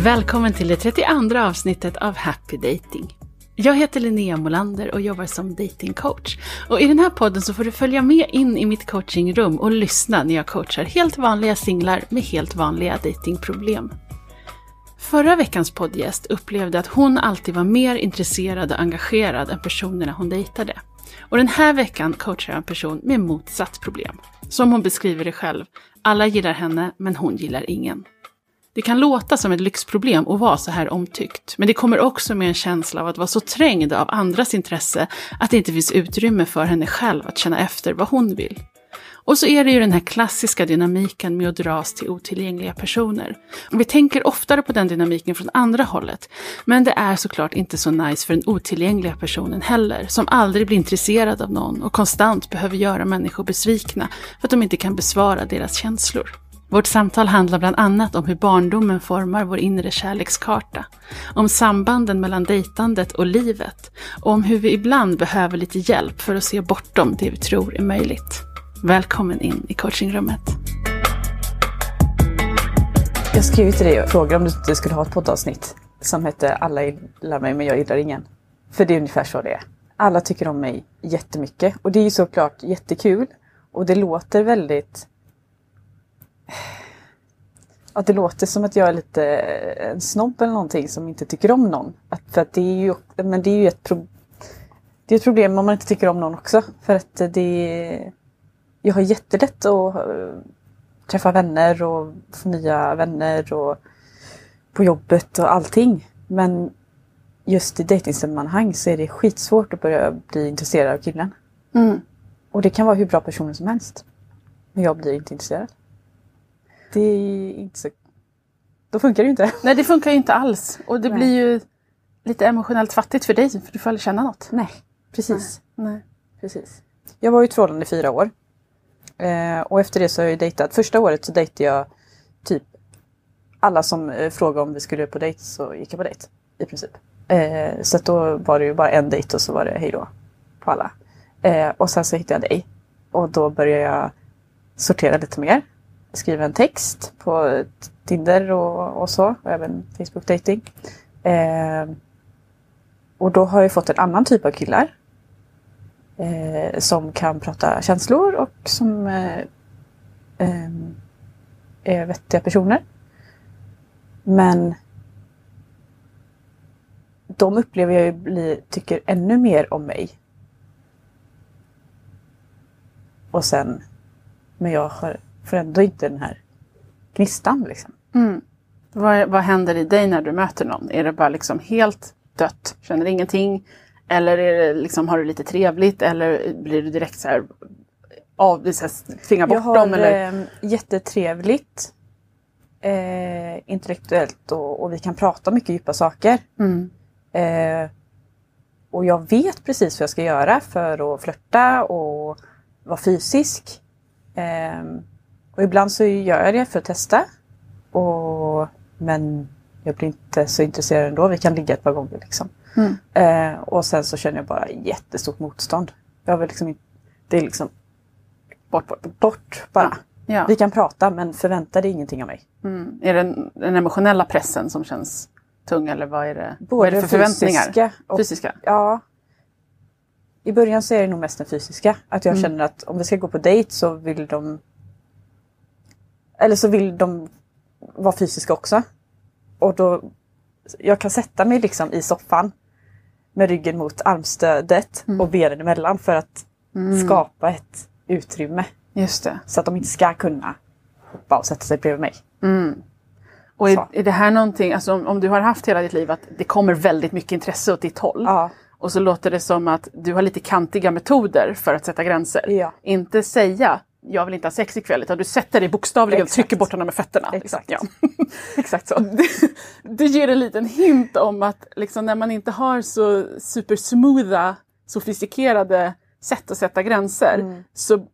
Välkommen till det 32 avsnittet av Happy Dating. Jag heter Linnea Molander och jobbar som datingcoach. Och i den här podden så får du följa med in i mitt coachingrum och lyssna när jag coachar helt vanliga singlar med helt vanliga datingproblem. Förra veckans poddgäst upplevde att hon alltid var mer intresserad och engagerad än personerna hon dejtade. Och den här veckan coachar jag en person med motsatt problem. Som hon beskriver det själv, alla gillar henne men hon gillar ingen. Det kan låta som ett lyxproblem att vara så här omtyckt, men det kommer också med en känsla av att vara så trängd av andras intresse att det inte finns utrymme för henne själv att känna efter vad hon vill. Och så är det ju den här klassiska dynamiken med att dras till otillgängliga personer. Vi tänker oftare på den dynamiken från andra hållet, men det är såklart inte så nice för den otillgängliga personen heller, som aldrig blir intresserad av någon och konstant behöver göra människor besvikna för att de inte kan besvara deras känslor. Vårt samtal handlar bland annat om hur barndomen formar vår inre kärlekskarta, om sambanden mellan dejtandet och livet och om hur vi ibland behöver lite hjälp för att se bortom det vi tror är möjligt. Välkommen in i coachingrummet. Jag skrev till dig och frågade om du inte skulle ha ett poddavsnitt som hette Alla gillar mig men jag gillar ingen. För det är ungefär så det är. Alla tycker om mig jättemycket och det är ju såklart jättekul och det låter väldigt att det låter som att jag är lite en snobb eller någonting som inte tycker om någon. Att, för att det är ju, men det är ju ett, pro, det är ett problem om man inte tycker om någon också. För att det Jag har jättelätt att uh, träffa vänner och få nya vänner och på jobbet och allting. Men just i dejtingsammanhang så är det skitsvårt att börja bli intresserad av killen. Mm. Och det kan vara hur bra personer som helst. Men jag blir inte intresserad. Det är inte så... Då funkar det ju inte. Nej, det funkar ju inte alls. Och det Nej. blir ju lite emotionellt fattigt för dig, för du får aldrig känna något. Nej, precis. Nej. Nej. precis. Jag var ju förhållande i fyra år. Eh, och efter det så har jag dejtat. Första året så dejtade jag typ alla som eh, frågade om vi skulle på dejt så gick jag på dejt. I princip. Eh, så då var det ju bara en dejt och så var det hej då på alla. Eh, och sen så hittade jag dig. Och då började jag sortera lite mer skriva en text på Tinder och, och så, och även Facebook dating. Eh, och då har jag fått en annan typ av killar. Eh, som kan prata känslor och som eh, eh är vettiga personer. Men de upplever jag ju bli, tycker ännu mer om mig. Och sen, men jag har får ändå inte den här gnistan. Liksom. Mm. Vad, vad händer i dig när du möter någon? Är det bara liksom helt dött, känner ingenting? Eller är det liksom, har du lite trevligt eller blir du direkt så här av, så här, tvinga bort har, dem? Eller? Eh, jättetrevligt. Eh, intellektuellt och, och, vi kan prata mycket djupa saker. Mm. Eh, och jag vet precis vad jag ska göra för att flörta och vara fysisk. Eh, och ibland så gör jag det för att testa. Och, men jag blir inte så intresserad ändå. Vi kan ligga ett par gånger liksom. Mm. Eh, och sen så känner jag bara jättestort motstånd. Jag vill liksom Det är liksom bort, bort, bort bara. Ja. Vi kan prata men förvänta dig ingenting av mig. Mm. Är det den, den, emotionella pressen som känns tung eller vad är det, Både vad är det för förväntningar? Fysiska. Och, fysiska? Ja. I början så är det nog mest den fysiska. Att jag mm. känner att om vi ska gå på dejt så vill de eller så vill de vara fysiska också. Och då, jag kan sätta mig liksom i soffan med ryggen mot armstödet mm. och benen emellan för att mm. skapa ett utrymme. Just det. Så att de inte ska kunna hoppa och sätta sig bredvid mig. Mm. Och är, är, det här någonting, alltså om, om, du har haft hela ditt liv att det kommer väldigt mycket intresse åt ditt håll. Ja. Och så låter det som att du har lite kantiga metoder för att sätta gränser. Ja. Inte säga jag vill inte ha sex ikväll utan du sätter dig bokstavligen och trycker bort honom med fötterna. Liksom. Exakt. Ja. Exakt så. Det, det, ger en liten hint om att liksom, när man inte har så supersmootha, sofistikerade sätt att sätta gränser mm. så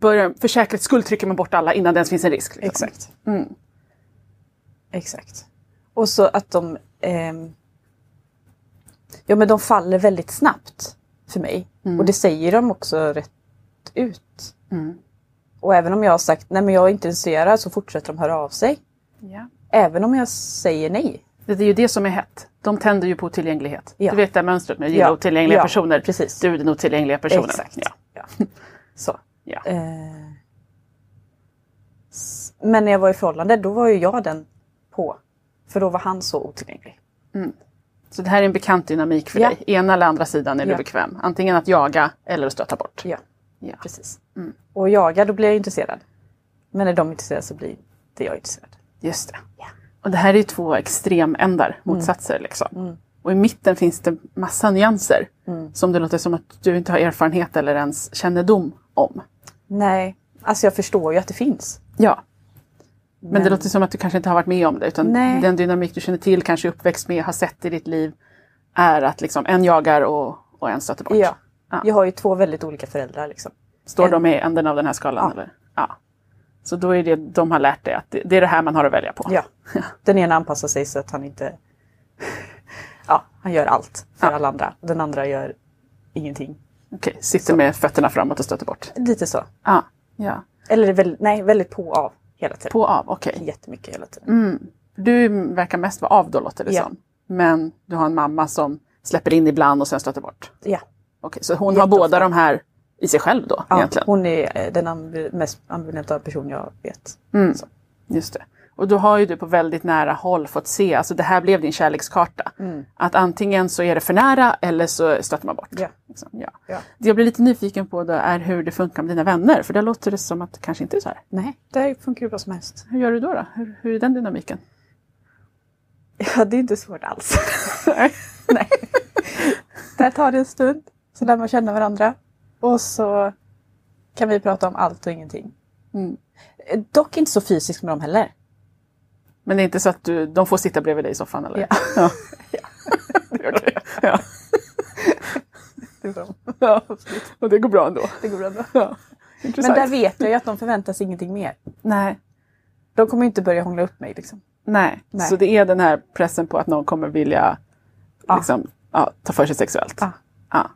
börjar, för säkerhets skull trycker man bort alla innan det ens finns en risk. Liksom. Exakt. Mm. Exakt. Och så att de eh, Ja men de faller väldigt snabbt för mig. Mm. Och det säger de också rätt ut. Mm. Och även om jag har sagt nej men jag är inte intresserad så fortsätter de höra av sig. Ja. Även om jag säger nej. Det är ju det som är hett. De tänder ju på otillgänglighet. Ja. Du vet det här mönstret med gilla Ja. otillgängliga Ja, personer. precis. Du är den otillgängliga personen. Exakt. Ja. Så. Ja. Eh, men när jag var i förhållande då var ju jag den på. För då var han så otillgänglig. Så det här är en bekant dynamik för dig. Ena eller andra sidan är du bekväm. Antingen att jaga eller att stöta bort. Ja, precis. Mm. Och jaga, då blir jag intresserad. Men när de är intresserade så blir inte jag intresserad. Just det. Och det här är ju två extremändar, motsatser liksom. Och i mitten finns det massa nyanser. Som det låter som att du inte har erfarenhet eller ens kännedom om. Nej, alltså jag förstår ju att det finns. Ja. Men, det låter som att du kanske inte har varit med om det. Utan Nej. den dynamik du känner till, kanske är uppväxt med, har sett i ditt liv. Är att liksom en jagar och, och en stöter bort. Ja. Ja. Jag har ju två väldigt olika föräldrar. Liksom. Står En- de i änden av den här skalan? Ja. Eller? ja. Så då är det de har lärt dig att det, är det här man har att välja på. Ja. Den ena anpassar sig så att han inte... Ja, han gör allt för Ja. alla andra. Den andra gör ingenting. Okej, sitter med fötterna framåt och stöter bort. Lite så. Ja, ja. Eller väl, nej, väldigt på och av hela tiden. På av, okej. Jättemycket hela tiden. Mm. Du verkar mest vara av då låter det Ja. som. Men du har en mamma som släpper in ibland och sen stöter bort. Ja. Okej, så hon har båda de här i sig själv då ja egentligen? hon är eh, den ambi- mest ambivalenta person jag vet. Mm. Just det. Och då har ju du på väldigt nära håll fått se, alltså det här blev din kärlekskarta. Mm. Att antingen så är det för nära eller så stöter man bort. Ja. Liksom, ja. Ja. Det jag blir lite nyfiken på då är hur det funkar med dina vänner. För där låter det som att det kanske inte är så här. Nej, det funkar ju bra som helst. Hur gör du då? då? Hur, hur är den dynamiken? Ja, det är inte svårt alls. Nej. Nej. Där tar det en stund, så lär man känna varandra. Och så kan vi prata om allt och ingenting. Mm. Eh, Dock inte så fysiskt med dem heller. Men det är inte så att du, de får sitta bredvid dig i soffan eller? Ja. ja. Det är okej. ja. Det är bra. ja. Och det går bra ändå. Det går bra. Ja. Men där vet jag ju att de förväntar sig ingenting mer. Nej. De kommer ju inte börja hångla upp mig liksom. Nej. Nej. så det är den här pressen på att någon kommer vilja Ja. liksom, ja, ta för sig sexuellt. Ja.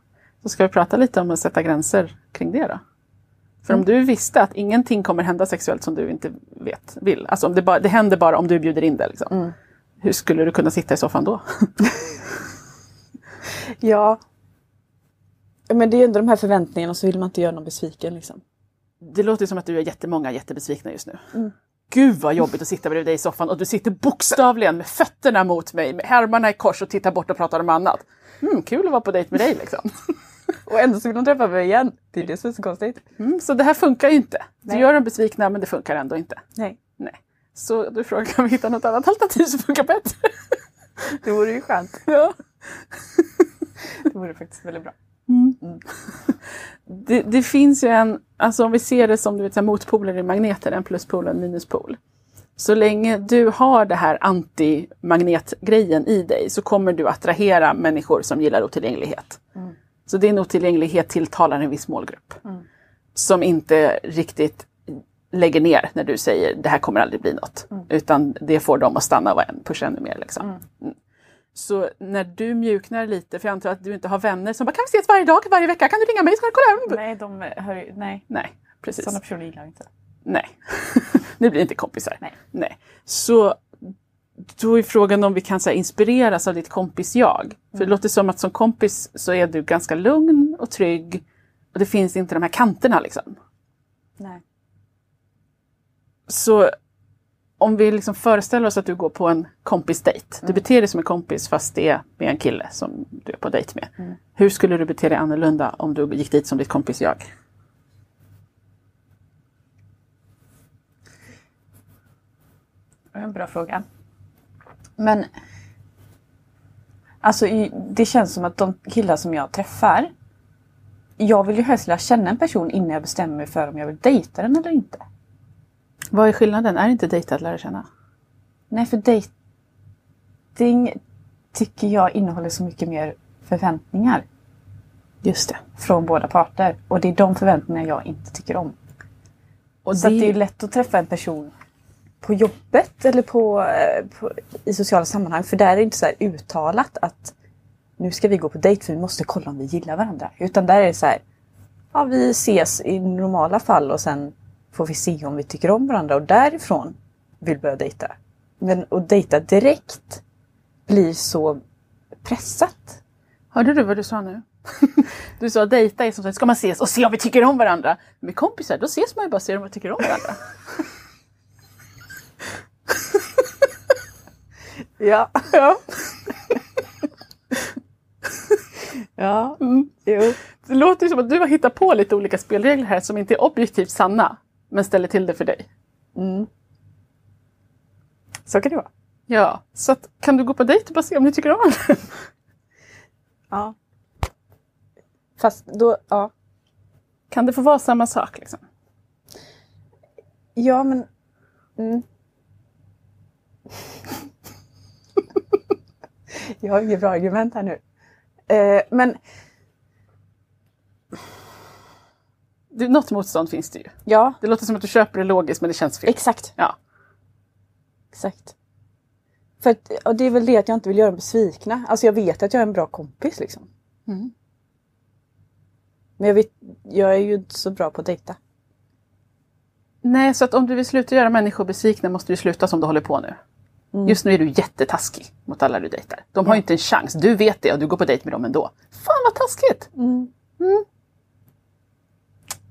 Så ska vi prata lite om att sätta gränser kring det då? För Mm. om du visste att ingenting kommer hända sexuellt som du inte vet, vill. Alltså om det, bara, det händer bara om du bjuder in det. Liksom. Mm. Hur skulle du kunna sitta i soffan då? Ja. Men det är ju ändå de här förväntningarna och så vill man inte göra någon besviken liksom. Det låter som att du är jättemånga jättebesvikna just nu. Mm. Gud vad jobbigt att sitta bredvid dig i soffan och du sitter bokstavligen med fötterna mot mig, med armarna i kors och tittar bort och pratar om annat. Mm, kul att vara på dejt med dig liksom. Och ändå så vill de träffa mig igen. Det är det som är så konstigt. Mm, så det här funkar ju inte. Du gör dem besvikna men det funkar ändå inte. Nej. Nej. Så du frågar kan vi hitta något annat alternativ som funkar bättre? Det vore ju skönt. ja. Det vore faktiskt väldigt bra. det, det finns ju en, alltså om vi ser det som du vet, så här, motpoler i magneter, en pluspol och en minuspol. Så länge du har det här antimagnetgrejen i dig så kommer du attrahera människor som gillar otillgänglighet. Så din otillgänglighet tilltalar en viss målgrupp. Som inte riktigt lägger ner när du säger det här kommer aldrig bli något. Utan det får dem att stanna och pusha ännu mer. Liksom. Mm. Så när du mjuknar lite, för jag antar att du inte har vänner som bara kan vi ses varje dag, varje vecka, kan du ringa mig så kan jag kolla? Nej, de hör nej. Nej, precis. Sådana personer gillar jag inte. Nej, nu blir inte kompisar. Nej. Nej. Så då är frågan om vi kan så här, inspireras av ditt kompis-jag. För det låter som att som kompis så är du ganska lugn och trygg. Och det finns inte de här kanterna liksom. Nej. Så om vi liksom föreställer oss att du går på en kompisdejt. Du beter dig som en kompis fast det är med en kille som du är på dejt med. Hur skulle du bete dig annorlunda om du gick dit som ditt kompis-jag? Det är en bra fråga. Men alltså det känns som att de killar som jag träffar jag vill ju helst lära känna en person innan jag bestämmer mig för om jag vill dejta den eller inte. Vad är skillnaden? Är inte dejta att lära känna? Nej, för dejting tycker jag innehåller så mycket mer förväntningar Just det. från båda parter. Och det är de förväntningarna jag inte tycker om. Och Så att det är lätt att träffa en person på jobbet eller på, eh, på, i sociala sammanhang. För där är det inte så uttalat att nu ska vi gå på dejt för vi måste kolla om vi gillar varandra. Utan där är det så här, ja vi ses i normala fall och sen får vi se om vi tycker om varandra och därifrån vill börja dejta. Men att dejta direkt blir så pressat. Hörde du vad du sa nu? Du sa dejta är som sagt, ska man ses och se om vi tycker om varandra. Med kompisar, då ses man ju bara och ser om man tycker om varandra. Ja. Ja. Ja. Mm. Jo. Det låter som att du har hittat på lite olika spelregler här som inte är objektivt sanna, men ställer till det för dig. Mm. Så kan det vara. Ja, så att, kan du gå på dejt och bara se om ni tycker om? Ja. Fast då, ja. Kan det få vara samma sak liksom? Ja men... Mm. Jag har inget bra argument här nu. Eh, men Det, något motstånd finns det ju. ja, Det låter som att du köper det logiskt men det känns fel. exakt. Ja. Exakt. För att, och det är väl det att jag inte vill göra dem besvikna. Alltså jag vet att jag är en bra kompis liksom. Mm. Men jag, vet, jag är ju inte så bra på att dejta. Nej, så att om du vill sluta göra människor besvikna måste du sluta som du håller på nu. Mm. Just nu är du jättetaskig mot alla du dejtar. De har ju inte en chans. Du vet det och du går på dejt med dem ändå. Fan vad taskigt! Mm.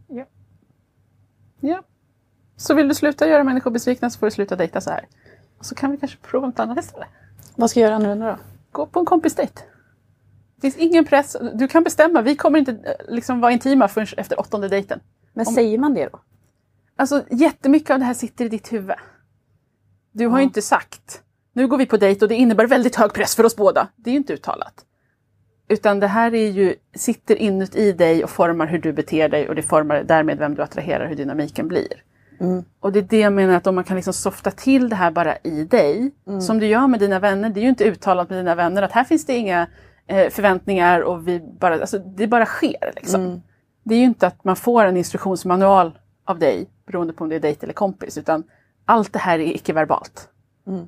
Ja. ja. Så vill du sluta göra människor besvikna så får du sluta dejta så här. Och så kan vi kanske prova något annat istället. Vad ska jag göra annorlunda då? Gå på en kompisdejt. Det finns ingen press. Du kan bestämma. Vi kommer inte eh, liksom vara intima förrän efter åttonde dejten. Men Om- säger man det då? Alltså jättemycket av det här sitter i ditt huvud. Du har ju inte sagt, nu går vi på dejt och det innebär väldigt hög press för oss båda. Det är ju inte uttalat. Utan det här är ju, sitter inuti dig och formar hur du beter dig och det formar därmed vem du attraherar, hur dynamiken blir. Mm. Och det är det jag menar att om man kan liksom softa till det här bara i dig, som du gör med dina vänner, det är ju inte uttalat med dina vänner att här finns det inga eh, förväntningar och vi bara, alltså det bara sker liksom. Mm. Det är ju inte att man får en instruktionsmanual av dig beroende på om det är dejt eller kompis utan allt det här är icke-verbalt. Mm.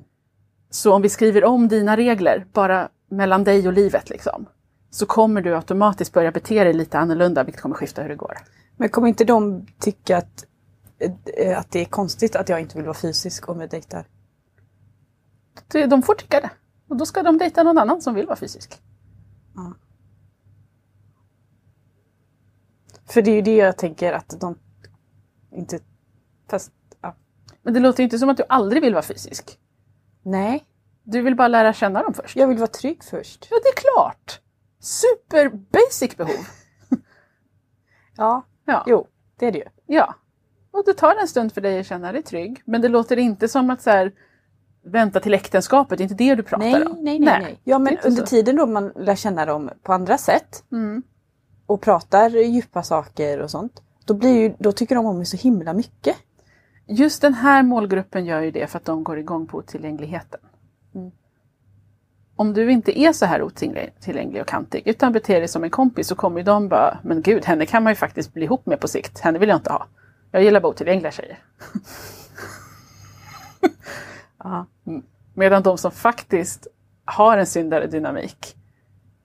Så om vi skriver om dina regler bara mellan dig och livet liksom, så kommer du automatiskt börja bete dig lite annorlunda vilket kommer skifta hur det går. Men kommer inte de tycka att, eh, att det är konstigt att jag inte vill vara fysisk om jag dejtar? De får tycka det. Och då ska de dejta någon annan som vill vara fysisk. För det är ju det jag tänker att de inte... Fast, ja. Men det låter ju inte som att du aldrig vill vara fysisk. Nej, Du vill bara lära känna dem först. jag vill vara trygg först. Ja, det är klart! Super basic behov. Ja, Ja. jo, det är det ju. Ja. Och det tar en stund för dig att känna dig trygg. Men det låter inte som att så här, vänta till äktenskapet, det är inte det du pratar Nej, om. nej, nej, nej. Ja, men under så. tiden då man lär känna dem på andra sätt Mm. och pratar djupa saker och sånt. Då, blir ju, då tycker de om mig så himla mycket. Just den här målgruppen gör ju det för att de går igång på otillgängligheten. Mm. Om du inte är så här otillgänglig och kantig utan beter dig som en kompis så kommer ju de bara, men gud, henne kan man ju faktiskt bli ihop med på sikt. Henne vill jag inte ha. Jag gillar bara otillgängliga tjejer. Ja. Medan de som faktiskt har en syndare dynamik,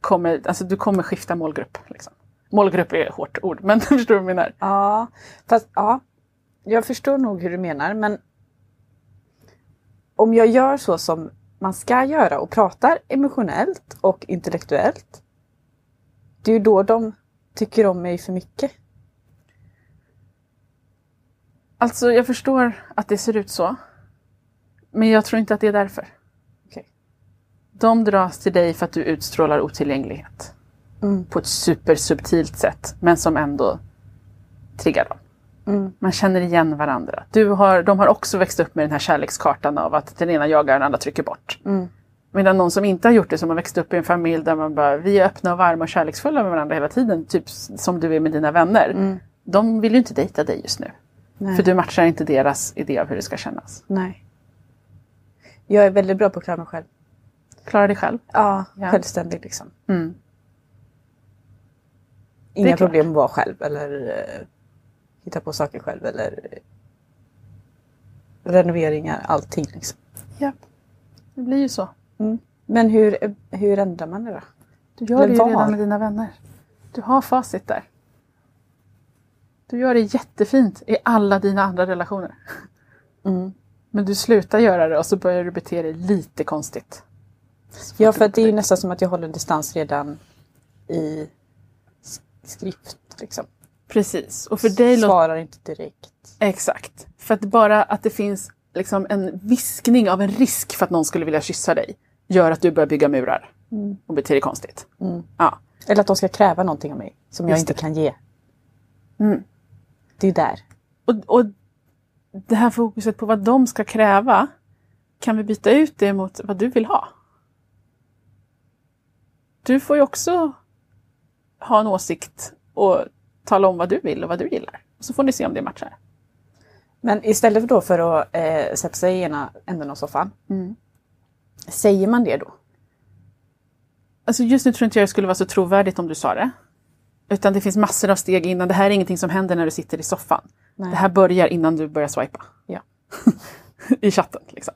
kommer, alltså du kommer skifta målgrupp. Liksom. Målgrupp är ett hårt ord, men du förstår vad jag menar. Ja, fast ja. Jag förstår nog hur du menar men om jag gör så som man ska göra och pratar emotionellt och intellektuellt. Det är ju då de tycker om mig för mycket. Alltså jag förstår att det ser ut så. Men jag tror inte att det är därför. Okej. De dras till dig för att du utstrålar otillgänglighet. Mm. På ett supersubtilt sätt, men som ändå triggar dem. Mm. Man känner igen varandra. Du har, de har också växt upp med den här kärlekskartan av att den ena jagar, den andra trycker bort. Mm. Medan någon som inte har gjort det, som har växt upp i en familj där man bara, vi är öppna och varma och kärleksfulla med varandra hela tiden, typ som du är med dina vänner. Mm. De vill ju inte dejta dig just nu. Nej. För du matchar inte deras idé av hur det ska kännas. Nej. Jag är väldigt bra på att klara mig själv. Klara dig själv. Ja, Ja. självständig liksom. Mm. Inga problem att vara själv eller eh, hitta på saker själv eller renoveringar, allting liksom. Ja. Det blir ju så. Men hur, hur ändrar man det då? Du gör Eller det ju var? redan med dina vänner. Du har facit där. Du gör det jättefint i alla dina andra relationer. Mm. Men du slutar göra det och så börjar du bete dig lite konstigt. Ja, för det är ju nästan som att jag håller distans redan i sk- skrift. Liksom. Precis. Och för dig Svarar inte direkt. Exakt. För att bara att det finns liksom en viskning av en risk för att någon skulle vilja kyssa dig gör att du börjar bygga murar och bete dig konstigt. Ja. Eller att de ska kräva någonting av mig som jag Just inte det. kan ge. Mm. Det är där. Och, och det här fokuset på vad de ska kräva kan vi byta ut det mot vad du vill ha. Du får ju också ha en åsikt och tala om vad du vill och vad du gillar. Så får ni se om det matchar. Men istället då för att eh, sätta sig i ena änden av soffan. Mm. Säger man det då? Alltså just nu tror inte jag det skulle vara så trovärdigt om du sa det. Utan det finns massor av steg innan. Det här är ingenting som händer när du sitter i soffan. Nej. Det här börjar innan du börjar swipa. Ja. I chatten. Liksom.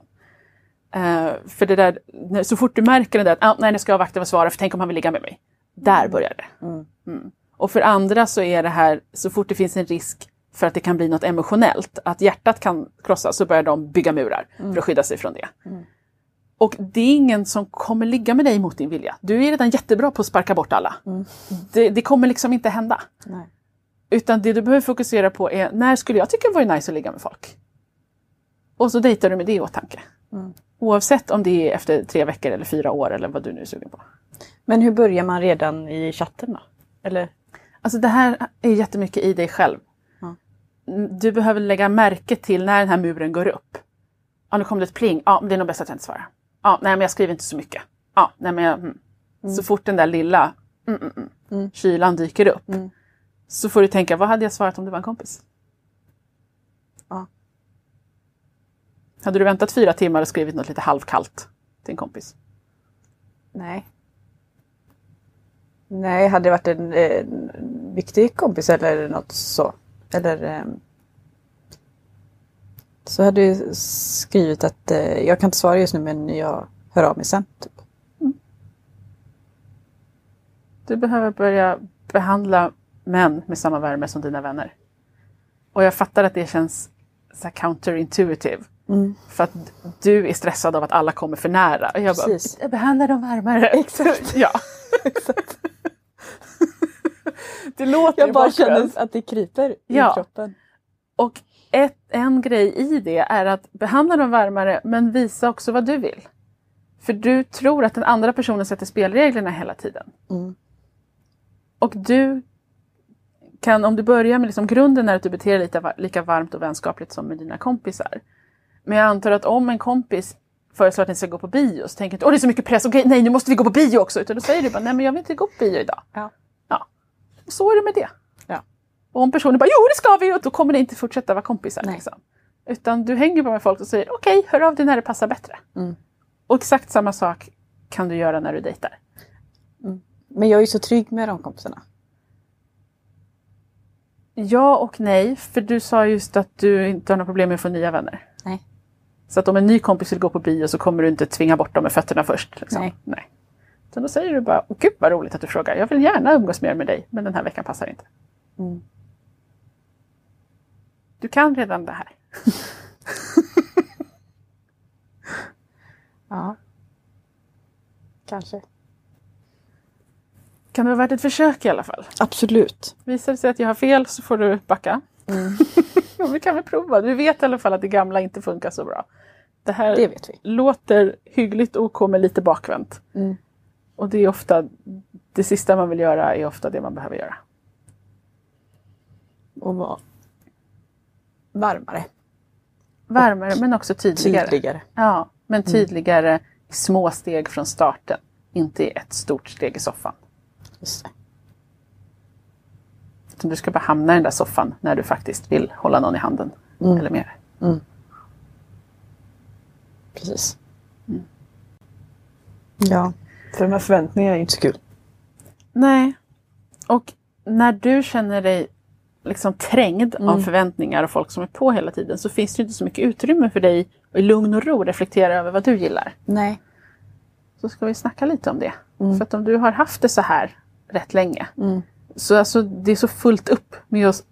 Eh, för det där, så fort du märker det där att ah, nej, nu ska jag avvakta med att svara för tänk om han vill ligga med mig. Där börjar det. Mm. Mm. Och för andra så är det här, så fort det finns en risk för att det kan bli något emotionellt, att hjärtat kan krossas, så börjar de bygga murar för att skydda sig från det. Och det är ingen som kommer ligga med dig mot din vilja. Du är redan jättebra på att sparka bort alla. Det, det kommer liksom inte hända. Nej. Utan det du behöver fokusera på är när skulle jag tycka det vore nice att ligga med folk? Och så dejtar du med det i åtanke. Oavsett om det är efter tre veckor eller fyra år eller vad du nu är sugen på. Men hur börjar man redan i chatten då? Eller? Alltså det här är jättemycket i dig själv. Ja. Mm, Du behöver lägga märke till när den här muren går upp. Ja, nu kom det ett pling. Ja, men det är nog bäst att jag inte svarar. Ja, nej, men jag skriver inte så mycket. Ja, nej, men jag, mm. Så fort den där lilla mm, mm, mm, Mm. kylan dyker upp Mm. så får du tänka, vad hade jag svarat om det var en kompis? Ja. Hade du väntat fyra timmar och skrivit något lite halvkallt till en kompis? Nej. Nej, hade det varit en, en viktig kompis eller något så. Eller ehm, så hade jag skrivit att eh, jag kan inte svara just nu men jag hör av mig sen. Typ. Du behöver börja behandla män med samma värme som dina vänner. Och jag fattar att det känns så counterintuitive. Mm. För att du är stressad av att alla kommer för nära. Och jag bara, Precis. jag behandlar dem varmare. Exakt. ja. Exakt. Det låter Jag bara känner att det kryper Ja. i kroppen. Och ett, en grej i det är att behandla dem varmare men visa också vad du vill. För du tror att den andra personen sätter spelreglerna hela tiden. Mm. Och du kan, om du börjar med liksom grunden är att du beter dig lika, lika varmt och vänskapligt som med dina kompisar. Men jag antar att om en kompis föreslår att ni ska gå på bio så tänker du inte åh det är så mycket press, okej nej nu måste vi gå på bio också. Utan då säger du bara nej men jag vill inte gå på bio idag. Ja. Och så är det med det. Ja. Och om personen bara jo det ska vi och då kommer det inte fortsätta vara kompisar. Liksom. Utan du hänger bara med folk och säger okej hör av dig när det passar bättre. Mm. Och exakt samma sak kan du göra när du dejtar. Men jag är ju så trygg med de kompisarna. Ja och nej, för du sa just att du inte har några problem med att få nya vänner. Nej. Så att om en ny kompis vill gå på bio så kommer du inte tvinga bort dem med fötterna först. Liksom. Nej. nej. Så då säger du bara, Åh, gud vad roligt att du frågar. Jag vill gärna umgås mer med dig, men den här veckan passar inte. Mm. Du kan redan det här. Ja. Kanske. Kan det vara värt ett försök i alla fall? Absolut. Visar det sig att jag har fel så får du backa. Mm. Vi kan väl prova. Du vet i alla fall att det gamla inte funkar så bra. Det här Det låter hyggligt OK men lite bakvänt. Mm. Och det är ofta, det sista man vill göra är ofta det man behöver göra. Och vara varmare. Varmare men också tydligare. Tydligare. Ja, men tydligare i små steg från starten. Inte ett stort steg i soffan. Just det. Utan du ska bara hamna i den där soffan när du faktiskt vill hålla någon i handen. Mm. Eller mer. Precis. Ja, för de här förväntningarna är ju inte så kul. Nej. Och när du känner dig liksom trängd av förväntningar och folk som är på hela tiden så finns det ju inte så mycket utrymme för dig att i lugn och ro reflektera över vad du gillar. Nej. Så ska vi snacka lite om det. För att om du har haft det så här rätt länge Mm. så alltså, det är så fullt upp med att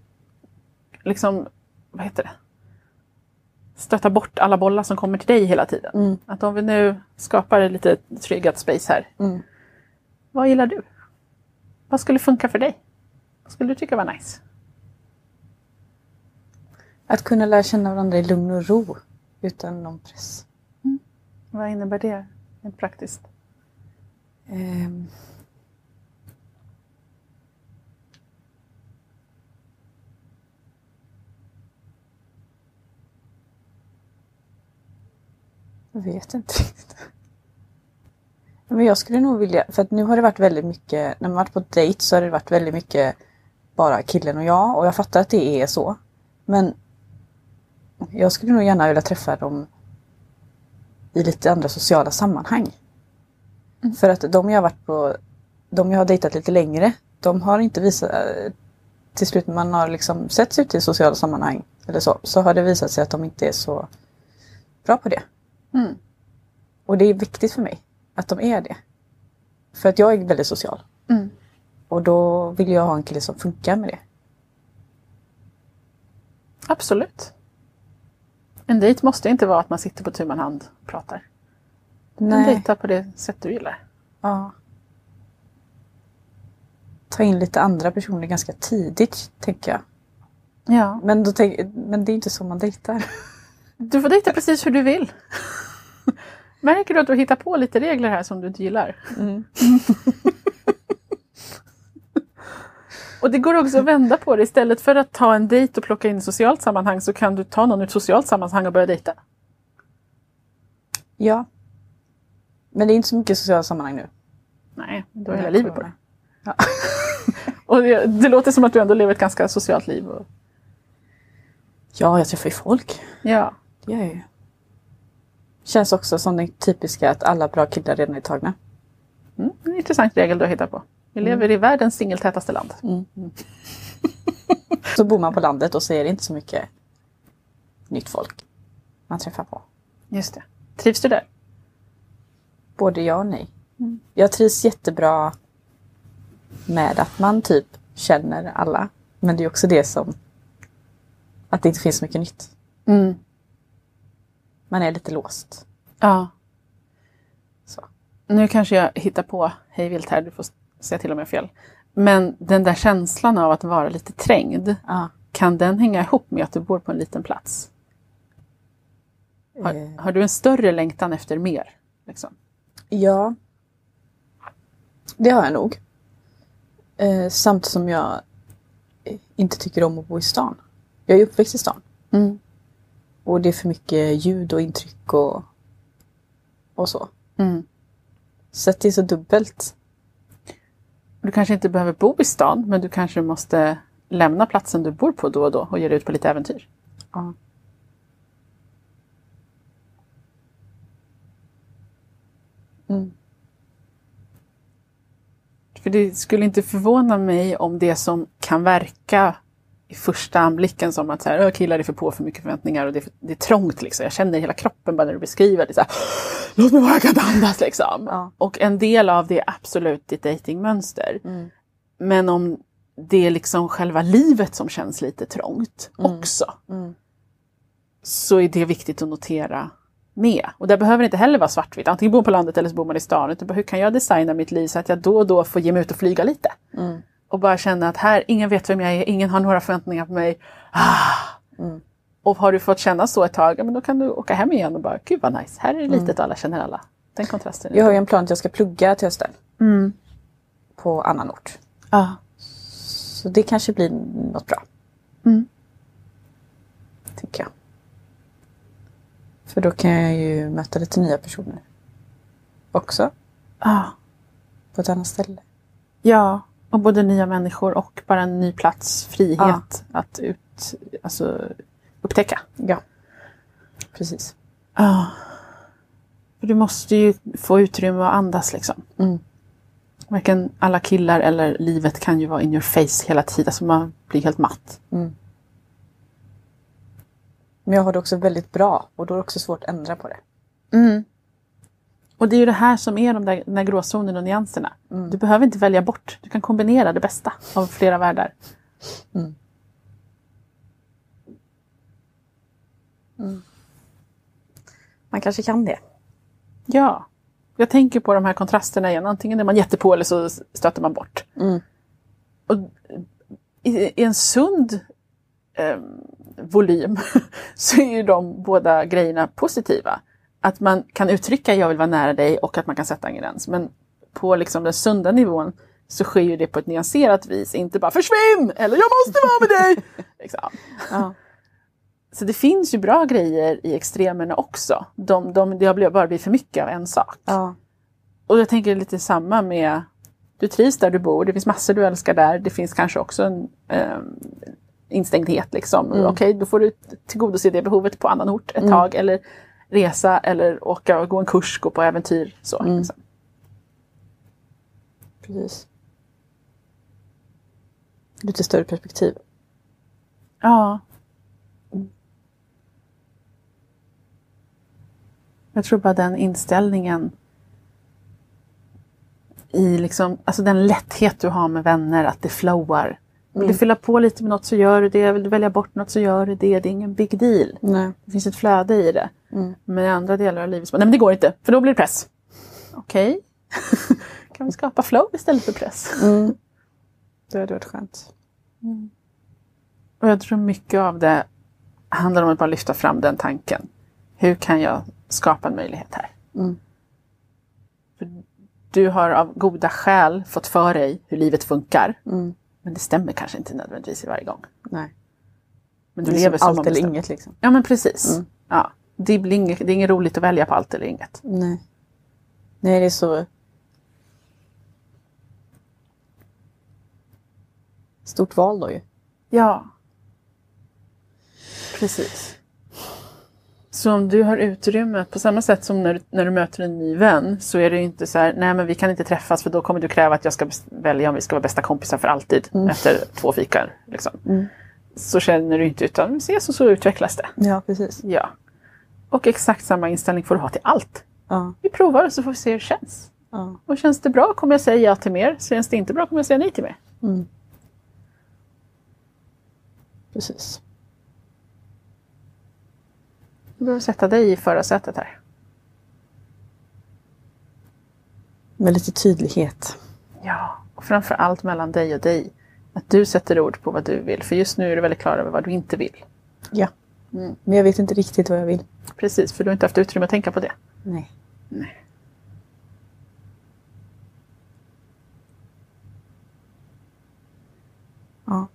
liksom, vad heter det? Stöta bort alla bollar som kommer till dig hela tiden. Mm. Att om vi nu skapar lite tryggat space här. Mm. Vad gillar du? Vad skulle funka för dig? Vad skulle du tycka var nice? Att kunna lära känna varandra i lugn och ro utan någon press. Vad innebär det rent praktiskt? Ehm. Jag vet inte riktigt. Men jag skulle nog vilja, för att nu har det varit väldigt mycket, när man varit på dejt så har det varit väldigt mycket bara killen och jag och jag fattar att det är så. Men jag skulle nog gärna vilja träffa dem i lite andra sociala sammanhang. För att de jag har varit på, de jag har dejtat lite längre, de har inte visat, till slut när man har liksom setts ute i sociala sammanhang eller så, så har det visat sig att de inte är så bra på det. Mm. Och det är viktigt för mig att de är det. För att jag är väldigt social. Mm. Och då vill jag ha en kille som funkar med det. Absolut. En dejt måste inte vara att man sitter på tu man hand och pratar. Du kan dejta på det sätt du gillar. Ja. Ta in lite andra personer ganska tidigt, tänker jag. Ja. Men, tänk, men det är inte så man dejtar. Du får dejta precis hur du vill. Märker du att du hittar på lite regler här som du inte gillar? Mm. Och det går också att vända på det. Istället för att ta en dejt och plocka in i socialt sammanhang så kan du ta någon ur ett socialt sammanhang och börja dejta. Ja. Men det är inte så mycket sociala sammanhang nu. Nej, du har hela livet på det. och det, det låter som att du ändå lever ett ganska socialt liv. Och, Ja, jag träffar ju folk. ja. Det gör jag ju. Känns också som den typiska att alla bra killar redan är tagna. Mm, en intressant regel du har hittat på. Vi lever i världens singeltätaste land. Så bor man på landet och det inte så mycket nytt folk man träffar på. Just det. Trivs du där? Både ja och nej. Jag trivs jättebra med att man typ känner alla. Men det är också det som att det inte finns så mycket nytt. Mm. Man är lite låst. Ja. Så. Nu kanske jag hittar på hej vilt här, du får säga till om jag har fel. Men den där känslan av att vara lite trängd, Ja. kan den hänga ihop med att du bor på en liten plats? Eh, Har, har du en större längtan efter mer? Liksom? Ja. Det har jag nog. Eh, samt som jag eh, inte tycker om att bo i stan. Jag är uppväxt i stan. Mm. Och det är för mycket ljud och intryck och, och så. Mm. Så att det är så dubbelt. Du kanske inte behöver bo i stan, men du kanske måste lämna platsen du bor på då och då och ge dig ut på lite äventyr. Ja. Mm. För det skulle inte förvåna mig om det som kan verka i första anblicken som att så här, "Ö, killar är för på för mycket förväntningar och det är, för, det är trångt. Liksom. Jag känner hela kroppen bara när du beskriver det. Så här, Låt mig bara kan andas liksom. Ja. Och en del av det är absolut ditt dejtingmönster. Mm. Men om det är liksom själva livet som känns lite trångt också. Mm. Så är det viktigt att notera med. Och det behöver inte heller vara svartvitt. Antingen bor man på landet eller så bor man i stan. Utan hur kan jag designa mitt liv så att jag då och då får ge mig ut och flyga lite? Mm. Och bara känna att här, ingen vet vem jag är, ingen har några förväntningar på mig. Ah. Mm. Och har du fått känna så ett tag, ja, men då kan du åka hem igen och bara, gud vad nice, här är det litet och alla känner alla. Den kontrasten. Jag har ju en plan att jag ska plugga till hösten. Mm. På annan ort. Ja. Så det kanske blir något bra. Mm. Tycker jag. För då kan jag ju möta lite nya personer. Också. Ja. På ett annat ställe. Ja, och både nya människor och bara en ny plats, frihet att ut, alltså, upptäcka. Ja. Precis. Ja. För du måste ju få utrymme att andas liksom. Mm. Varken alla killar eller livet kan ju vara in your face hela tiden, så man blir helt matt. Mm. Men jag har det också väldigt bra och då är det också svårt att ändra på det. Mm. Och det är ju det här som är de där, där gråzonen och nyanserna. Mm. Du behöver inte välja bort, du kan kombinera det bästa av flera världar. Mm. Mm. man kanske kan det. Ja. Jag tänker på de här kontrasterna igen. Antingen är man jättepå eller så stöter man bort. Mm. Och i, i en sund eh, volym så är ju de båda grejerna positiva. Att man kan uttrycka jag vill vara nära dig och att man kan sätta en gräns. Men på liksom den sunda nivån så sker ju det på ett nyanserat vis. Inte bara försvinn! Eller jag måste vara med dig! liksom. Ja. Så det finns ju bra grejer i extremerna också. De, de, det har bara blivit för mycket av en sak. Ja. Och jag tänker lite samma med du trivs där du bor, det finns massor du älskar där. Det finns kanske också en eh, instängdhet. Liksom. Mm. Okej, då får du tillgodose det behovet på annan ort ett Mm. tag. Eller resa eller åka och gå en kurs, gå på äventyr. Så, Mm. liksom. Precis. Lite större perspektiv. Ja. Jag tror bara den inställningen i liksom, alltså den lätthet du har med vänner, att det flowar. Vill du Mm. fylla på lite med något så gör du det. Vill du välja bort något så gör du det. Det är ingen big deal. Nej. Det finns ett flöde i det. Mm. Men i andra delar av livet nej men det går inte, för då blir det press. Okej. kan vi skapa flow istället för press? Mm. Det hade varit skönt. Och jag tror mycket av det handlar om att bara lyfta fram den tanken. Hur kan jag skapa en möjlighet här? Mm. Du har av goda skäl fått för dig hur livet funkar. Mm. Men det stämmer kanske inte nödvändigtvis i varje gång. Nej. Men du lever som allt eller inget liksom. Ja men precis. Mm. Ja. Det, blir inget, det är inget roligt att välja på allt eller inget. Nej. Nej, det är så... Stort val då ju. Ja. Precis. Så om du har utrymme, på samma sätt som när, du- när du möter en ny vän, så är det inte så här, nej men vi kan inte träffas för då kommer du kräva att jag ska välja om vi ska vara bästa kompisar för alltid Mm. efter två fikar. Liksom. Mm. Så känner du inte, utan ses och så utvecklas det. Ja, precis. Ja. Och exakt samma inställning får du ha till allt. Ja. Vi provar och så får vi se hur det känns. ja. Och känns det bra kommer jag säga ja till mer. Känns det inte bra kommer jag säga nej till mer. Mm. Precis. Du behöver sätta dig i förarsätet här. Med lite tydlighet. Ja, och framför allt mellan dig och dig. Att du sätter ord på vad du vill. För just nu är du väldigt klar över vad du inte vill. Ja. Mm. Men jag vet inte riktigt vad jag vill. Precis, för du har inte haft utrymme att tänka på det. Nej. Nej. Ja.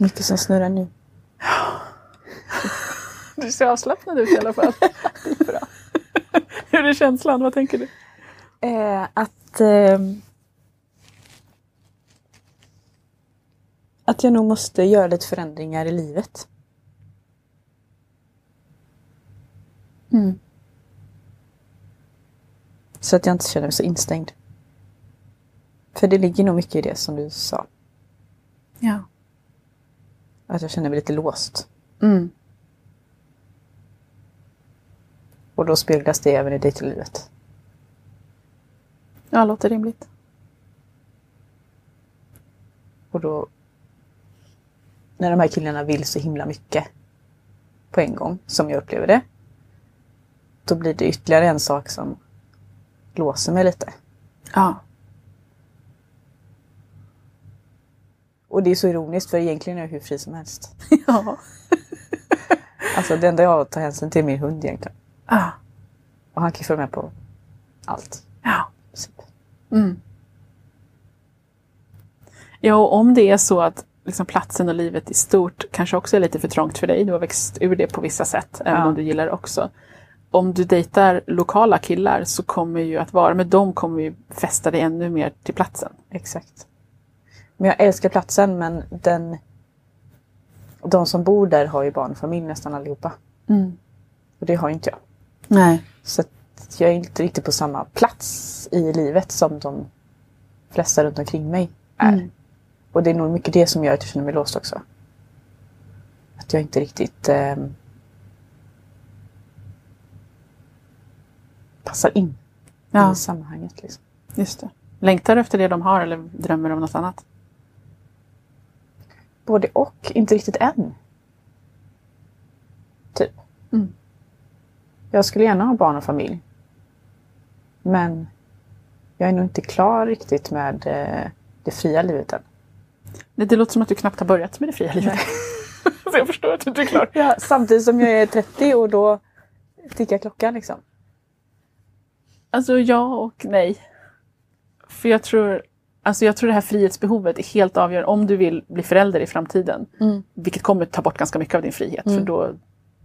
Mycket som snurrar nu. Du ser avslappnad ut i alla fall. Det är bra. Hur är känslan? Vad tänker du? Eh, att... ehm, att jag nog måste göra lite förändringar i livet. Mm. Så att jag inte känner mig så instängd. För det ligger nog mycket i det som du sa. Ja. Att jag känner mig lite låst. Mm. Och då speglas det även i dejtinglivet. Ja, låter rimligt. Och då... När de här killarna vill så himla mycket på en gång, som jag upplever det. Då blir det ytterligare en sak som låser mig lite. Ja. Och det är så ironiskt för egentligen är jag hur fri som helst. Ja. Alltså det enda jag tar hänsyn till är min hund egentligen. Ja. Och han kan ju följa med på allt. Ja. princip. Mm. Ja, och om det är så att liksom, platsen och livet i stort kanske också är lite för trångt för dig. Du har växt ur det på vissa sätt, även Ja. om du gillar det också. Om du dejtar lokala killar så kommer ju att vara med dem kommer ju fästa dig ännu mer till platsen. Exakt. Men jag älskar platsen men den... De som bor där har ju barnfamilj nästan allihopa. Och det har ju inte jag. Nej. Så jag är inte riktigt på samma plats i livet som de flesta runt omkring mig är. Mm. Och det är nog mycket det som gör att jag känner mig låst också. Att jag inte riktigt ehm, passar in Ja, i sammanhanget. Liksom. just det. Längtar du efter det de har eller drömmer om något annat? Både och, inte riktigt än. Mm. Jag skulle gärna ha barn och familj. Men jag är nog inte klar riktigt med eh, det fria livet än. Det, det låter som att du knappt har börjat med det fria livet. Så jag förstår att du inte är klar. Ja, samtidigt som jag är 30 och då tickar klockan liksom. Alltså ja och nej. För jag tror, alltså jag tror det här frihetsbehovet är helt avgörande om du vill bli förälder i framtiden. Mm. Vilket kommer ta bort ganska mycket av din frihet för då,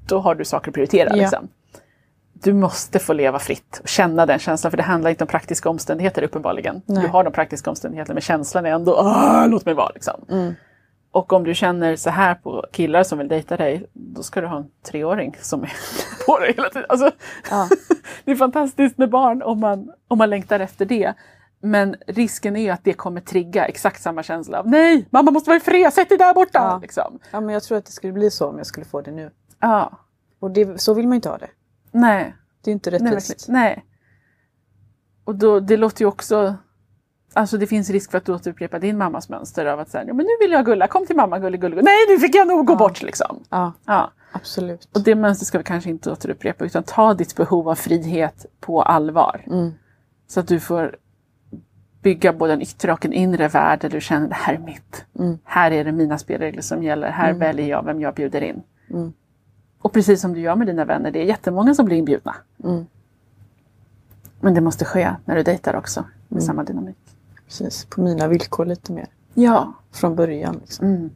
då har du saker att prioritera. Ja. Liksom. Du måste få leva fritt och känna den känslan för det handlar inte om praktiska omständigheter uppenbarligen. Nej. Du har de praktiska omständigheterna men känslan är ändå "Åh, låt mig vara. Liksom. Mm. Och om du känner så här på killar som vill dejta dig, då ska du ha en treåring som är på dig hela tiden. Alltså, Ja. det är fantastiskt med barn om man, om man längtar efter det. Men risken är ju att det kommer trigga exakt samma känsla av nej, mamma måste vara i fred, sätt dig där borta! Ja. Liksom. ja, men jag tror att det skulle bli så om jag skulle få det nu. Ja, Och det, så vill man ju inte ha det. nej. Det är inte Nej, rättvist. verkligen. nej. Och då, det låter ju också... Alltså det finns risk för att du återupprepar din mammas mönster av att säga, men nu vill jag gulla, kom till mamma gulle gulle. Nej nu fick jag nog gå Ja. bort liksom. Ja, Ja. absolut. Och det mönstret ska vi kanske inte återupprepa utan ta ditt behov av frihet på allvar. Mm. Så att du får bygga både en yttre och en inre värld där du känner det här är mitt. Mm. Här är det mina spelregler som gäller. Här Mm. väljer jag vem jag bjuder in. Mm. Och precis som du gör med dina vänner, det är jättemånga som blir inbjudna. Mm. Men det måste ske när du dejtar också, med Mm. samma dynamik. Precis, på mina villkor lite mer. Ja. Från början. Liksom. Mm.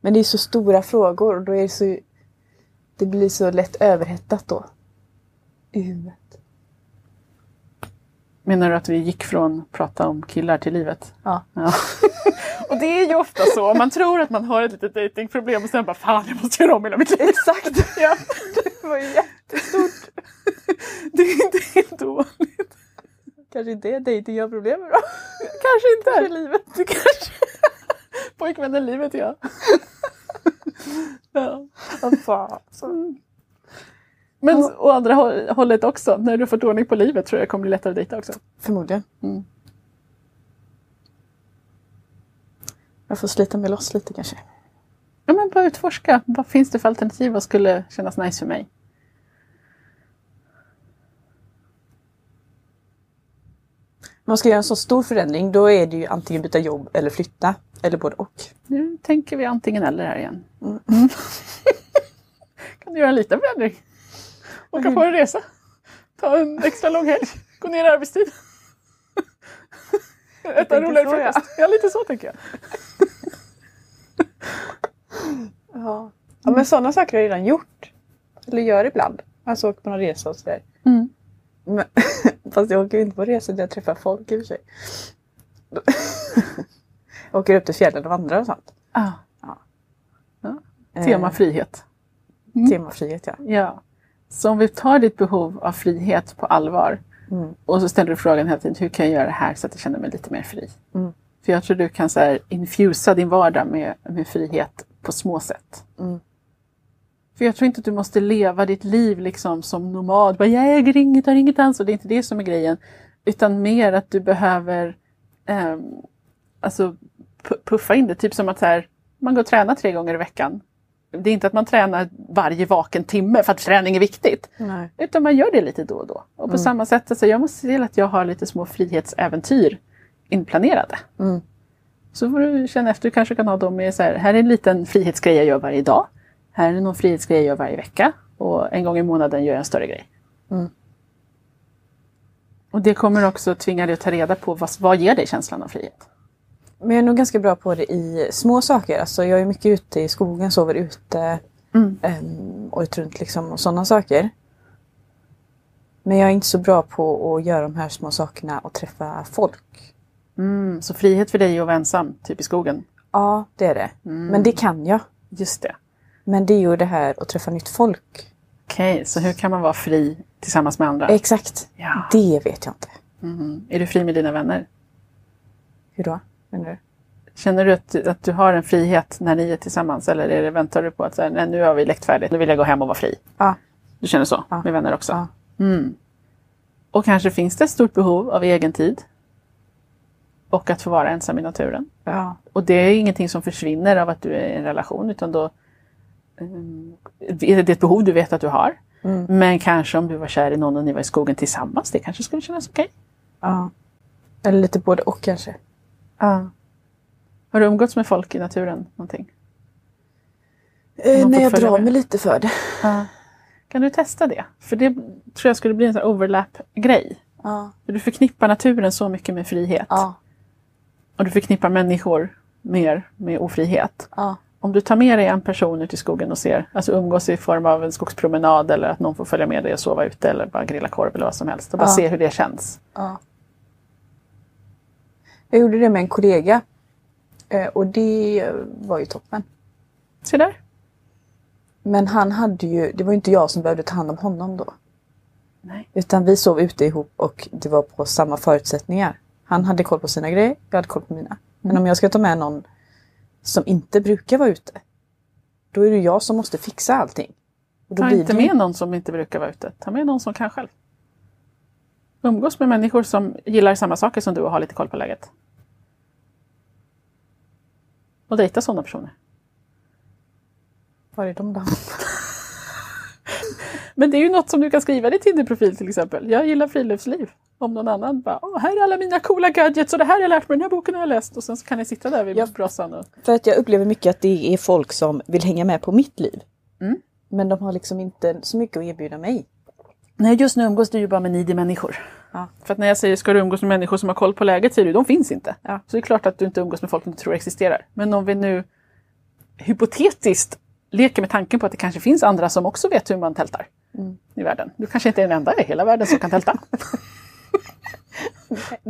Men det är så stora frågor och då är det så... Det blir så lätt överhettat då. I huvudet. Menar du att vi gick från att prata om killar till livet? Ja. Ja. och det är ju ofta så. Man tror att man har ett litet datingproblem och sen bara fan jag måste göra om hela mitt liv. Exakt! Ja. Det var ju jättestort. Det är inte helt ovanligt. Kanske inte är dejting jag har problem med då. Kanske inte. Kanske livet. Kanske... Pojkvännen livet ja. Ja. Fan. Men å andra hå- hållet också, när du fått ordning på livet tror jag det kommer bli lättare att dejta också. Förmodligen. Mm. Jag får slita mig loss lite kanske. Ja men bara utforska. Vad finns det för alternativ? Vad skulle kännas nice för mig? Man ska göra en så stor förändring då är det ju antingen byta jobb eller flytta. Eller både och. Nu tänker vi antingen eller här igen. Mm. kan du göra en liten förändring? Åka på en resa? Ta en extra lång helg? Gå ner i arbetstid? Äta en roligare ja. frukost? Ja, lite så tänker jag. Ja. ja men sådana saker har jag redan gjort. Eller gör ibland. Alltså åker på någon resa och sådär. Mm. Men, fast jag åker ju inte på resor där jag träffar folk i och för sig. jag åker upp till fjällen och vandrar och sånt. Ah, Eh, tema frihet. tema frihet ja. Ja. Så om vi tar ditt behov av frihet på allvar Mm. och så ställer du frågan hela tiden, hur kan jag göra det här så att jag känner mig lite mer fri? Mm. För jag tror du kan så här, infusa din vardag med, med frihet på små sätt. Mm. För jag tror inte att du måste leva ditt liv liksom som nomad. Bara, jag äger inget, har inget ansvar. Det är inte det som är grejen. Utan mer att du behöver ehm, alltså, pu- puffa in det. Typ som att så här, man går och tränar tre gånger i veckan. Det är inte att man tränar varje vaken timme för att träning är viktigt. Nej. Utan man gör det lite då och då. Och på Mm. samma sätt, alltså, jag måste se till att jag har lite små frihetsäventyr inplanerade. Mm. Så får du känna efter, du kanske kan ha dem med så här, här är en liten frihetsgrej jag gör varje dag. Här är någon frihetsgrej jag gör varje vecka. Och en gång i månaden gör jag en större grej. Mm. Och det kommer också tvinga dig att ta reda på vad, vad ger dig känslan av frihet. Men jag är nog ganska bra på det i små saker. Alltså jag är mycket ute i skogen, sover ute Mm. um, året runt liksom och sådana saker. Men jag är inte så bra på att göra de här små sakerna och träffa folk. Mm. Så frihet för dig är att vara ensam, typ i skogen. Ja, det är det. Mm. Men det kan jag. Just det. Men det är ju det här att träffa nytt folk. Okej, så hur kan man vara fri tillsammans med andra? Exakt. Ja. Det vet jag inte. Mhm. Är du fri med dina vänner? Hur då? Menar du? Känner du att, att du har en frihet när ni är tillsammans? Eller är det, väntar du på att så här, nej, nu har vi läckt färdigt, nu vill jag gå hem och vara fri? Ja. Du känner så Ja. med vänner också? Ja. Mm. Och kanske finns det ett stort behov av egen tid? och att få vara ensam i naturen. Ja. Och det är ingenting som försvinner av att du är i en relation utan då det är ett behov du vet att du har. Mm. Men kanske om du var kär i någon och ni var i skogen tillsammans, det kanske skulle kännas okej. ja. Eller lite både och kanske. Ja. Har du umgåtts med folk i naturen någonting? Eh, fått jag drar med? mig lite för det. Ja. Kan du testa det? För det tror jag skulle bli en sån overlap-grej. Ja. För Du förknippar naturen så mycket med frihet. Ja. Och du förknippar människor mer med ofrihet. Ja. Om du tar med dig en person ut i skogen och ser, alltså umgås i form av en skogspromenad eller att någon får följa med dig och sova ute eller bara grilla korv eller vad som helst och bara Ja. se hur det känns. Ja. Jag gjorde det med en kollega. Eh, Och det var ju toppen. Se där. Men han hade ju, det var ju inte jag som behövde ta hand om honom då. Nej. Utan vi sov ute ihop och det var på samma förutsättningar. Han hade koll på sina grejer, jag hade koll på mina. Men Mm. om jag ska ta med någon som inte brukar vara ute. Då är det jag som måste fixa allting. Ta inte det med någon som inte brukar vara ute. Ta med någon som kan själv. Umgås med människor som gillar samma saker som du och har lite koll på läget. Och dejta sådana personer. Var är de då? Men det är ju något som du kan skriva i din Tinder-profil till exempel. Jag gillar friluftsliv. Om någon annan bara, Åh, här är alla mina coola gadgets och det här har jag lärt mig, den här boken har jag läst. Och sen så kan ni sitta där vid Ja. brassan och... För att jag upplever mycket att det är folk som vill hänga med på mitt liv. Mm. Men de har liksom inte så mycket att erbjuda mig. Nej, just nu umgås du ju bara med needy människor. Ja. För att när jag säger ska du umgås med människor som har koll på läget säger du de finns inte. Ja. Så det är klart att du inte umgås med folk som du tror existerar. Men om vi nu hypotetiskt leker med tanken på att det kanske finns andra som också vet hur man tältar Mm. i världen. Du kanske inte är den enda i hela världen som kan tälta.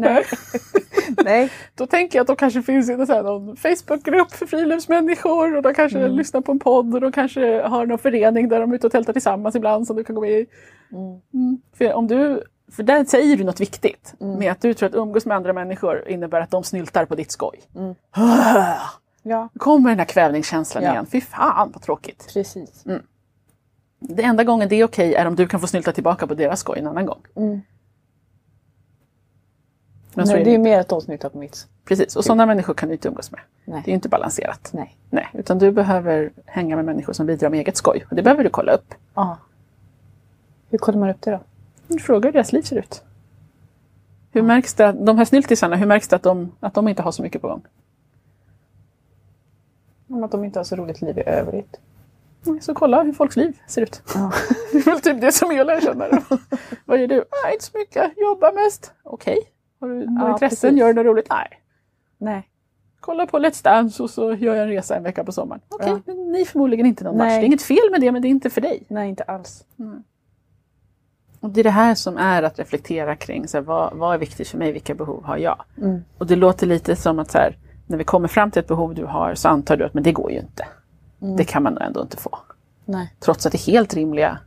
Nej. Nej. Då tänker jag att de kanske finns i någon, Facebookgrupp för friluftsmänniskor och de kanske Mm. lyssnar på en podd och de kanske har någon förening där de är ute och tältar tillsammans ibland som du kan gå med i. Mm. Mm. För, om du, för där säger du något viktigt Mm. med att du tror att umgås med andra människor innebär att de snyltar på ditt skoj. Mm. Ja, kommer den här kvävningskänslan Ja. igen. Fy fan vad tråkigt. precis. Det enda gången det är okej är om du kan få snylta tillbaka på deras skoj en annan gång. Men Nej, är det är mer att de snyltar på mitt. Precis, och sådana människor kan du inte umgås med. Nej. Det är inte balanserat. Nej. Nej, utan du behöver hänga med människor som bidrar med eget skoj. Och det behöver du kolla upp. Ja. Hur kollar man upp det då? Du frågar hur deras liv ser ut. Hur märks det, att- de här snyltisarna, hur märks det att de, att de inte har så mycket på gång? Om att de inte har så roligt liv i övrigt. Så kolla hur folks liv ser ut. Ja. Det är väl typ det som jag lär känna. Vad gör du? Nej, inte så mycket. Jobbar mest. Okej. Har du några Ja, intressen? precis. Gör du något roligt? Nej. Nej. Kolla på Let's Dance och så gör jag en resa en vecka på sommaren. Okej, Ja. men ni är förmodligen inte någon match. Nej. Det är inget fel med det, men det är inte för dig. Nej, inte alls. Och det är det här som är att reflektera kring så här, vad, vad är viktigt för mig, vilka behov har jag? Mm. Och det låter lite som att så här, när vi kommer fram till ett behov du har så antar du att men det går ju inte. Mm. Det kan man nog ändå inte få. Nej. Trots att det är helt rimliga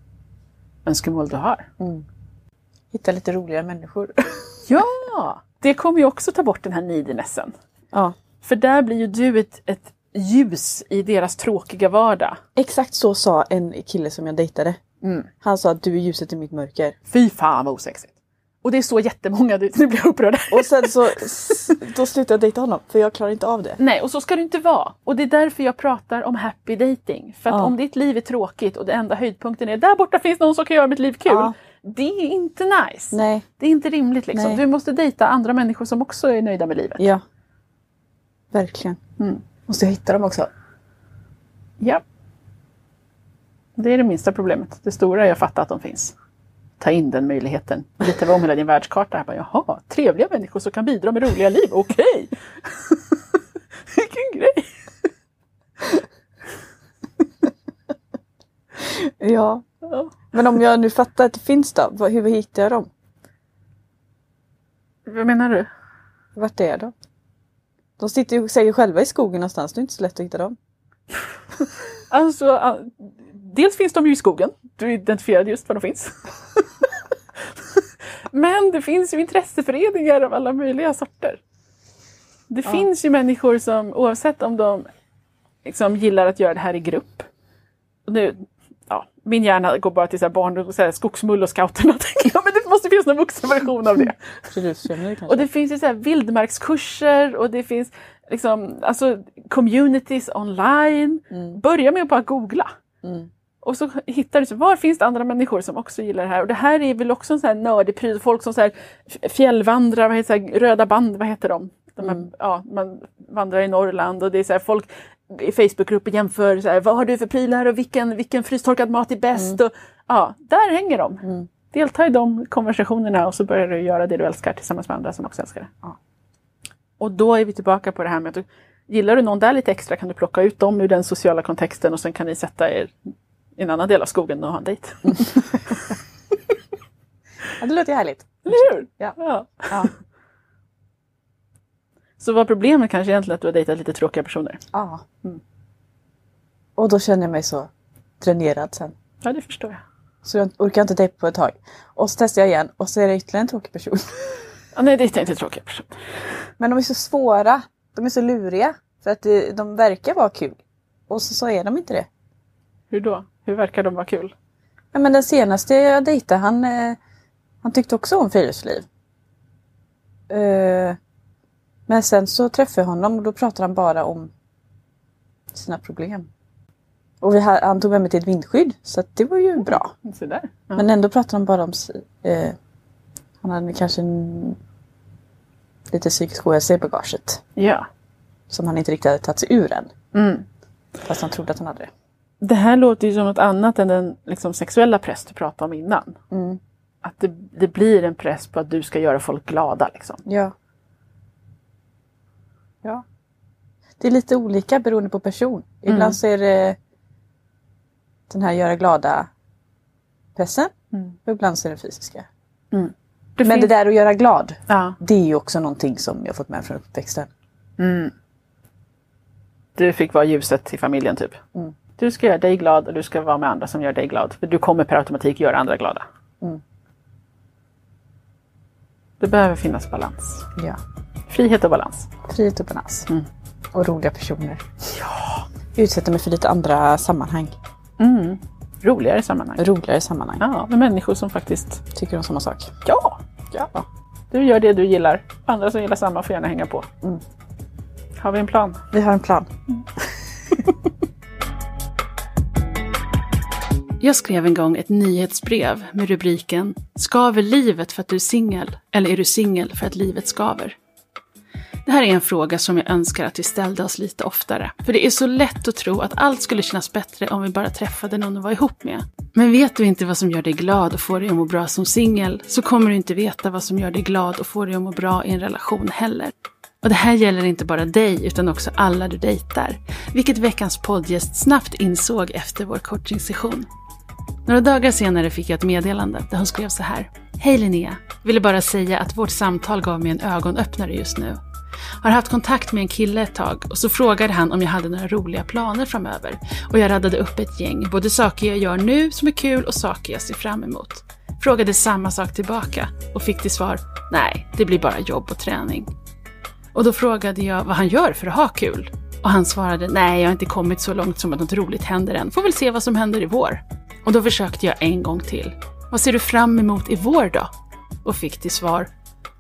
önskemål du har. Hitta lite roliga människor. Ja! Det kommer ju också ta bort den här needinessen. ja. För där blir ju du ett, ett ljus i deras tråkiga vardag. Exakt så sa en kille som jag dejtade. Mm. Han sa att du är ljuset i mitt mörker. Fy fan vad osexigt. Och det är så jättemånga, nu blir jag upprörd. Och sen så då slutade jag dejta honom för jag klarar inte av det. Nej, och så ska det inte vara. Och det är därför jag pratar om happy dating. För att Ja. om ditt liv är tråkigt och det enda höjdpunkten är där borta finns någon som kan göra mitt liv kul. Ja. Det är inte nice. Nej. Det är inte rimligt liksom. Nej. Du måste dejta andra människor som också är nöjda med livet. Ja. Verkligen. Mm. Måste jag hitta dem också? Ja. Det är det minsta problemet. Det stora är att fatta att de finns. Ta in den möjligheten. Lite om hela din världskart. Här. Bara, Jaha, trevliga människor som kan bidra med roliga liv. Okej! Vilken grej! Ja. Ja. Men om jag nu fattar att det finns då, hur hittar jag dem? Vad menar du? Vart är de? De sitter ju säkert själva i skogen någonstans, det är inte så lätt att hitta dem. Alltså, dels finns de ju i skogen. Du identifierade just var de finns. Men det finns ju intresseföreningar av alla möjliga sorter. Det finns ju människor som oavsett om de liksom gillar att göra det här i grupp. Nu, ja, min hjärna går bara till så här barn, så här, skogsmull och scouterna. Men det måste finns någon vuxenversion av det. Och det finns ju så här vildmarkskurser och det finns liksom, alltså communities online. Mm. Börja med att bara googla. Mm. Och så hittar du, så, var finns det andra människor som också gillar det här? Och det här är väl också en sån här nördig pryl. Folk som så här, fjällvandrar, vad heter det, röda band, vad heter de? De här, Mm. ja, man vandrar i Norrland och det är så här, folk i Facebookgrupper jämför så här, vad har du för prylar och vilken, vilken frystorkad mat är bäst? Och, ja, där hänger de. Mm. Delta i de konversationerna och så börjar du göra det du älskar tillsammans med andra som också älskar det. Ja. Och då är vi tillbaka på det här med att gillar du någon där lite extra kan du plocka ut dem ur den sociala kontexten och sen kan ni sätta er i en annan del av skogen och ha en dejt. Ja, det låter ju härligt. Eller hur? Ja. Ja. Ja. Så var problemet kanske egentligen att du har dejtat lite tråkiga personer? ja. Mm. Och då känner jag mig så dränerad sen. Ja, det förstår jag. Så jag orkar inte dejta på ett tag. Och så testar jag igen och så är det ytterligare en tråkig person. Ja, nej, dejta inte tråkiga personer. Men de är så svåra. De är så luriga. För att det, de verkar vara kul. Och så, så är de inte det. Hur då? Hur verkar de vara kul? Ja, men den senaste jag dejtade, han, eh, han tyckte också om friluftsliv. Eh, men sen så träffade jag honom och då pratade han bara om sina problem. Och vi, ha- han tog med mig till ett vindskydd så det var ju bra. Ja. Men ändå pratade han bara om... Eh, han hade kanske en, lite psykisk ohälsa i bagaget. ja. Som han inte riktigt hade tagit sig ur än. Mm. Fast han trodde att han hade det. Det här låter ju som något annat än den liksom, sexuella press du pratade om innan. Mm. Att det, det blir en press på att du ska göra folk glada. Liksom. Ja. Ja. Det är lite olika beroende på person. Ibland Mm. så är det den här göra glada pressen. Mm. Och ibland så är det den fysiska. Det Men det där att göra glad. Ja. Det är ju också någonting som jag fått med från uppväxten. Mm. Du fick vara ljuset i familjen typ. Mm. Du ska göra dig glad och du ska vara med andra som gör dig glad. För du kommer per automatik göra andra glada. Mm. Det behöver finnas balans. Ja. Frihet och balans. Frihet och balans. Mm. Och roliga personer. Ja. Utsätta mig för lite andra sammanhang. Mm. Roligare sammanhang. Roligare sammanhang. Ja, med människor som faktiskt, Tycker om samma sak. ja, ja. Du gör det du gillar. Andra som gillar samma får gärna hänga på. Mm. Har vi en plan? Vi har en plan. Jag skrev en gång ett nyhetsbrev med rubriken Skaver livet för att du är singel? Eller är du singel för att livet skaver? Det här är en fråga som jag önskar att vi ställde oss lite oftare. För det är så lätt att tro att allt skulle kännas bättre om vi bara träffade någon att vara ihop med. Men vet du inte vad som gör dig glad och får dig att må bra som singel, så kommer du inte veta vad som gör dig glad och får dig att må bra i en relation heller. Och det här gäller inte bara dig, utan också alla du dejtar. Vilket veckans poddgäst snabbt insåg efter vår coachingsession. Några dagar senare fick jag ett meddelande där hon skrev så här. Hej Linnea! Ville bara säga att vårt samtal gav mig en ögonöppnare just nu. Har haft kontakt med en kille ett tag och så frågade han om jag hade några roliga planer framöver. Och jag radade upp ett gäng, både saker jag gör nu som är kul och saker jag ser fram emot. Frågade samma sak tillbaka och fick till svar, nej, det blir bara jobb och träning. Och då frågade jag vad han gör för att ha kul. Och han svarade, nej jag har inte kommit så långt som att något roligt händer än, får väl se vad som händer i vår. Och då försökte jag en gång till. Vad ser du fram emot i vår då? Och fick till svar,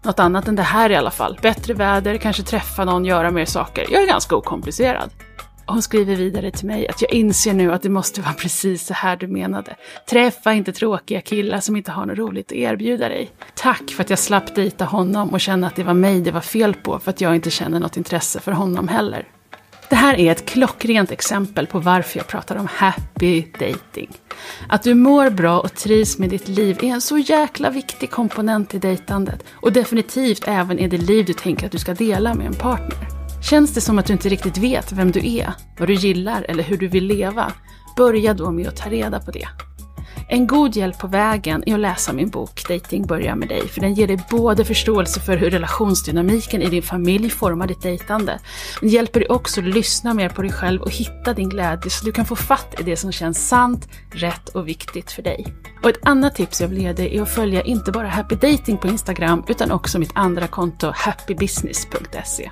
något annat än det här i alla fall. Bättre väder, kanske träffa någon, göra mer saker. Jag är ganska okomplicerad. Och hon skriver vidare till mig att jag inser nu att det måste vara precis så här du menade. Träffa inte tråkiga killar som inte har något roligt att erbjuda dig. Tack för att jag slapp dejta honom och känna att det var mig det var fel på för att jag inte känner något intresse för honom heller. Det här är ett klockrent exempel på varför jag pratar om happy dating. Att du mår bra och trivs med ditt liv är en så jäkla viktig komponent i dejtandet och definitivt även i det liv du tänker att du ska dela med en partner. Känns det som att du inte riktigt vet vem du är, vad du gillar eller hur du vill leva, börja då med att ta reda på det. En god hjälp på vägen är att läsa min bok Dating börjar med dig, för den ger dig både förståelse för hur relationsdynamiken i din familj formar ditt dejtande, men hjälper dig också att lyssna mer på dig själv och hitta din glädje så du kan få fatt i det som känns sant, rätt och viktigt för dig. Och ett annat tips jag vill ge dig är att följa inte bara Happy Dating på Instagram utan också mitt andra konto happybusiness.se.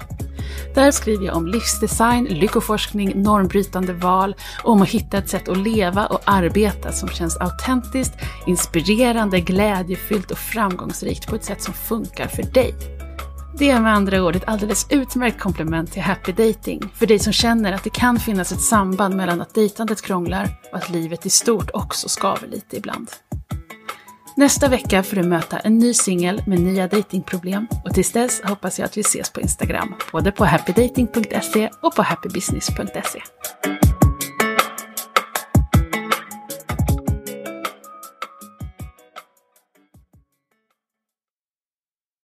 Där skriver jag om livsdesign, lyckoforskning, normbrytande val och om att hitta ett sätt att leva och arbeta som känns autentiskt autentiskt, inspirerande, glädjefyllt och framgångsrikt på ett sätt som funkar för dig. Det är med andra ord ett alldeles utmärkt komplement till happy dating för dig som känner att det kan finnas ett samband mellan att dejtandet krånglar och att livet i stort också skaver lite ibland. Nästa vecka får du möta en ny singel med nya datingproblem och tills dess hoppas jag att vi ses på Instagram, både på happydating.se och på happybusiness.se.